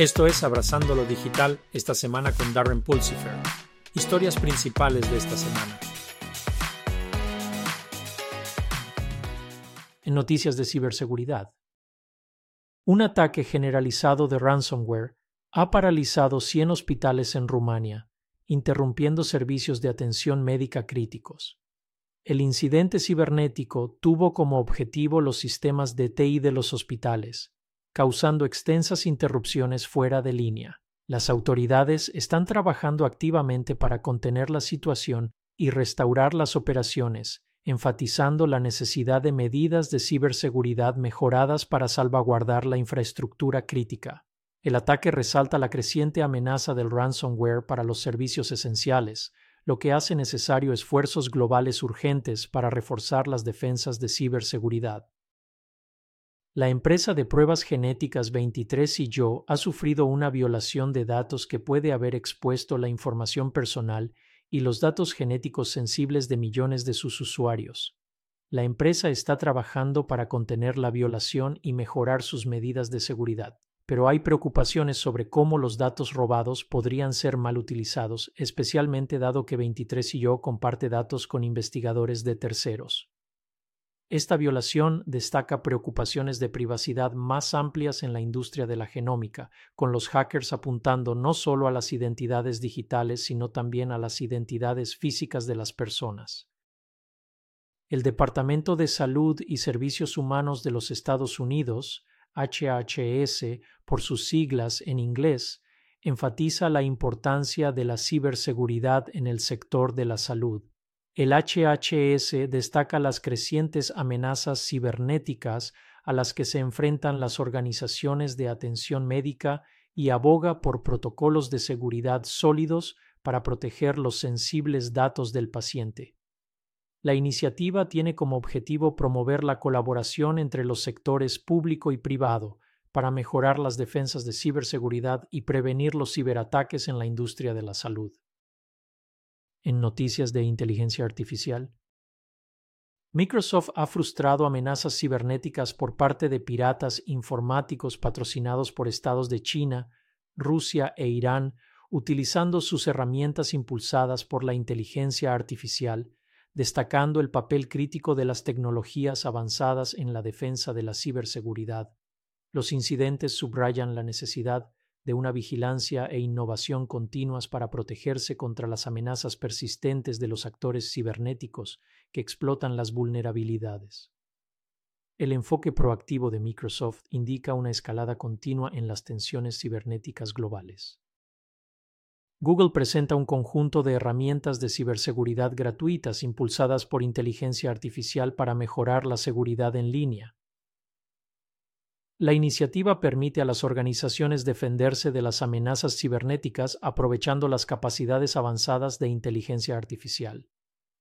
Esto es Abrazando lo Digital esta semana con Darren Pulsifer. Historias principales de esta semana. En noticias de ciberseguridad. Un ataque generalizado de ransomware ha paralizado 100 hospitales en Rumania, interrumpiendo servicios de atención médica críticos. El incidente cibernético tuvo como objetivo los sistemas de TI de los hospitales, causando extensas interrupciones fuera de línea. Las autoridades están trabajando activamente para contener la situación y restaurar las operaciones, enfatizando la necesidad de medidas de ciberseguridad mejoradas para salvaguardar la infraestructura crítica. El ataque resalta la creciente amenaza del ransomware para los servicios esenciales, lo que hace necesario esfuerzos globales urgentes para reforzar las defensas de ciberseguridad. La empresa de pruebas genéticas 23 y yo ha sufrido una violación de datos que puede haber expuesto la información personal y los datos genéticos sensibles de millones de sus usuarios. La empresa está trabajando para contener la violación y mejorar sus medidas de seguridad, pero hay preocupaciones sobre cómo los datos robados podrían ser mal utilizados, especialmente dado que 23 y yo comparte datos con investigadores de terceros. Esta violación destaca preocupaciones de privacidad más amplias en la industria de la genómica, con los hackers apuntando no solo a las identidades digitales, sino también a las identidades físicas de las personas. El Departamento de Salud y Servicios Humanos de los Estados Unidos, HHS por sus siglas en inglés, enfatiza la importancia de la ciberseguridad en el sector de la salud. El HHS destaca las crecientes amenazas cibernéticas a las que se enfrentan las organizaciones de atención médica y aboga por protocolos de seguridad sólidos para proteger los sensibles datos del paciente. La iniciativa tiene como objetivo promover la colaboración entre los sectores público y privado para mejorar las defensas de ciberseguridad y prevenir los ciberataques en la industria de la salud en noticias de inteligencia artificial. Microsoft ha frustrado amenazas cibernéticas por parte de piratas informáticos patrocinados por estados de China, Rusia e Irán, utilizando sus herramientas impulsadas por la inteligencia artificial, destacando el papel crítico de las tecnologías avanzadas en la defensa de la ciberseguridad. Los incidentes subrayan la necesidad de una vigilancia e innovación continuas para protegerse contra las amenazas persistentes de los actores cibernéticos que explotan las vulnerabilidades. El enfoque proactivo de Microsoft indica una escalada continua en las tensiones cibernéticas globales. Google presenta un conjunto de herramientas de ciberseguridad gratuitas impulsadas por inteligencia artificial para mejorar la seguridad en línea, la iniciativa permite a las organizaciones defenderse de las amenazas cibernéticas aprovechando las capacidades avanzadas de inteligencia artificial.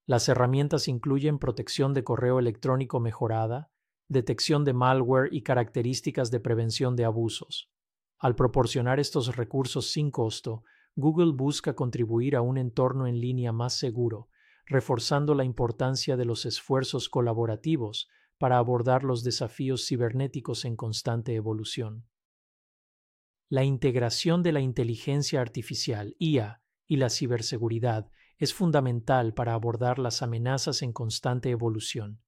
Las herramientas incluyen protección de correo electrónico mejorada, detección de malware y características de prevención de abusos. Al proporcionar estos recursos sin costo, Google busca contribuir a un entorno en línea más seguro, reforzando la importancia de los esfuerzos colaborativos para abordar los desafíos cibernéticos en constante evolución. La integración de la inteligencia artificial, IA, y la ciberseguridad es fundamental para abordar las amenazas en constante evolución.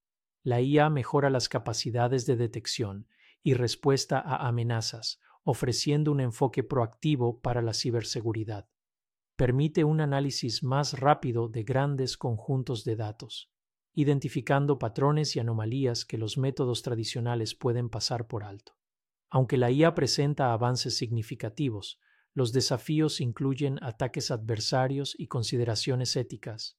La IA mejora las capacidades de detección y respuesta a amenazas, ofreciendo un enfoque proactivo para la ciberseguridad. Permite un análisis más rápido de grandes conjuntos de datos identificando patrones y anomalías que los métodos tradicionales pueden pasar por alto. Aunque la IA presenta avances significativos, los desafíos incluyen ataques adversarios y consideraciones éticas.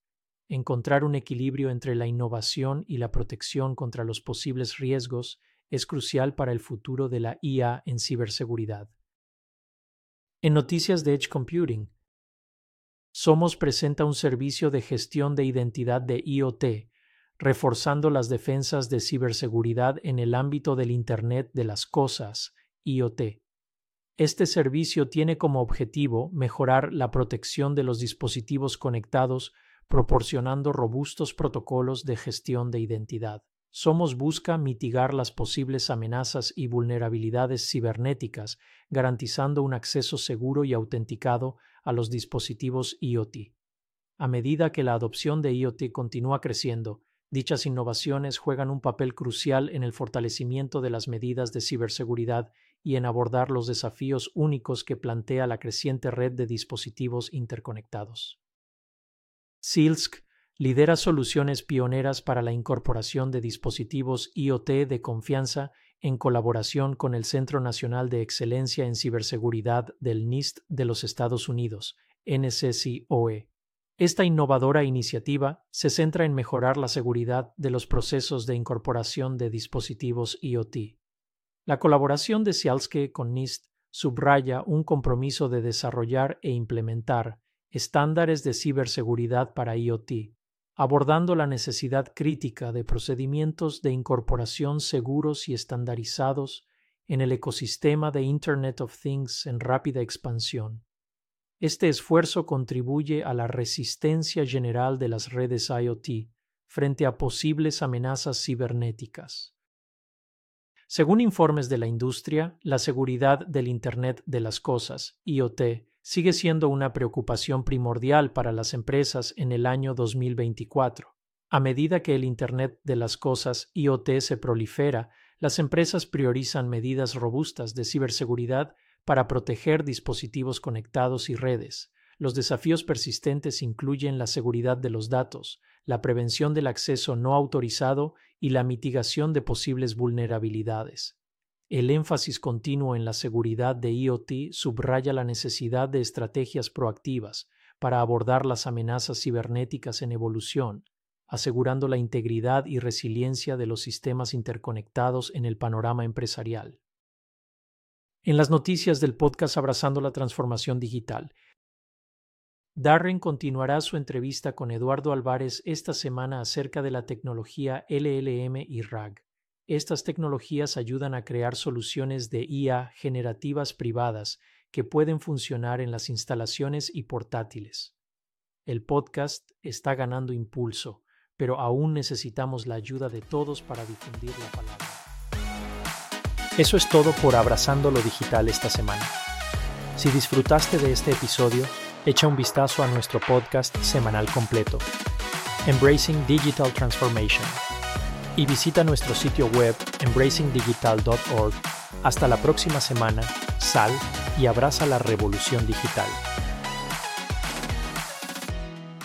Encontrar un equilibrio entre la innovación y la protección contra los posibles riesgos es crucial para el futuro de la IA en ciberseguridad. En noticias de Edge Computing, Somos presenta un servicio de gestión de identidad de IoT reforzando las defensas de ciberseguridad en el ámbito del Internet de las Cosas, IoT. Este servicio tiene como objetivo mejorar la protección de los dispositivos conectados proporcionando robustos protocolos de gestión de identidad. Somos busca mitigar las posibles amenazas y vulnerabilidades cibernéticas, garantizando un acceso seguro y autenticado a los dispositivos IoT. A medida que la adopción de IoT continúa creciendo, dichas innovaciones juegan un papel crucial en el fortalecimiento de las medidas de ciberseguridad y en abordar los desafíos únicos que plantea la creciente red de dispositivos interconectados. SILSC lidera soluciones pioneras para la incorporación de dispositivos IoT de confianza en colaboración con el Centro Nacional de Excelencia en Ciberseguridad del NIST de los Estados Unidos, NCCOE. Esta innovadora iniciativa se centra en mejorar la seguridad de los procesos de incorporación de dispositivos IoT. La colaboración de Cialske con NIST subraya un compromiso de desarrollar e implementar estándares de ciberseguridad para IoT, abordando la necesidad crítica de procedimientos de incorporación seguros y estandarizados en el ecosistema de Internet of Things en rápida expansión. Este esfuerzo contribuye a la resistencia general de las redes IoT frente a posibles amenazas cibernéticas. Según informes de la industria, la seguridad del Internet de las Cosas, IoT, sigue siendo una preocupación primordial para las empresas en el año 2024. A medida que el Internet de las Cosas IoT se prolifera, las empresas priorizan medidas robustas de ciberseguridad para proteger dispositivos conectados y redes. Los desafíos persistentes incluyen la seguridad de los datos, la prevención del acceso no autorizado y la mitigación de posibles vulnerabilidades. El énfasis continuo en la seguridad de IoT subraya la necesidad de estrategias proactivas para abordar las amenazas cibernéticas en evolución, asegurando la integridad y resiliencia de los sistemas interconectados en el panorama empresarial. En las noticias del podcast Abrazando la Transformación Digital, Darren continuará su entrevista con Eduardo Álvarez esta semana acerca de la tecnología LLM y RAG. Estas tecnologías ayudan a crear soluciones de IA generativas privadas que pueden funcionar en las instalaciones y portátiles. El podcast está ganando impulso, pero aún necesitamos la ayuda de todos para difundir la palabra. Eso es todo por Abrazando lo Digital esta semana. Si disfrutaste de este episodio, echa un vistazo a nuestro podcast semanal completo, Embracing Digital Transformation y visita nuestro sitio web embracingdigital.org. Hasta la próxima semana, sal y abraza la revolución digital.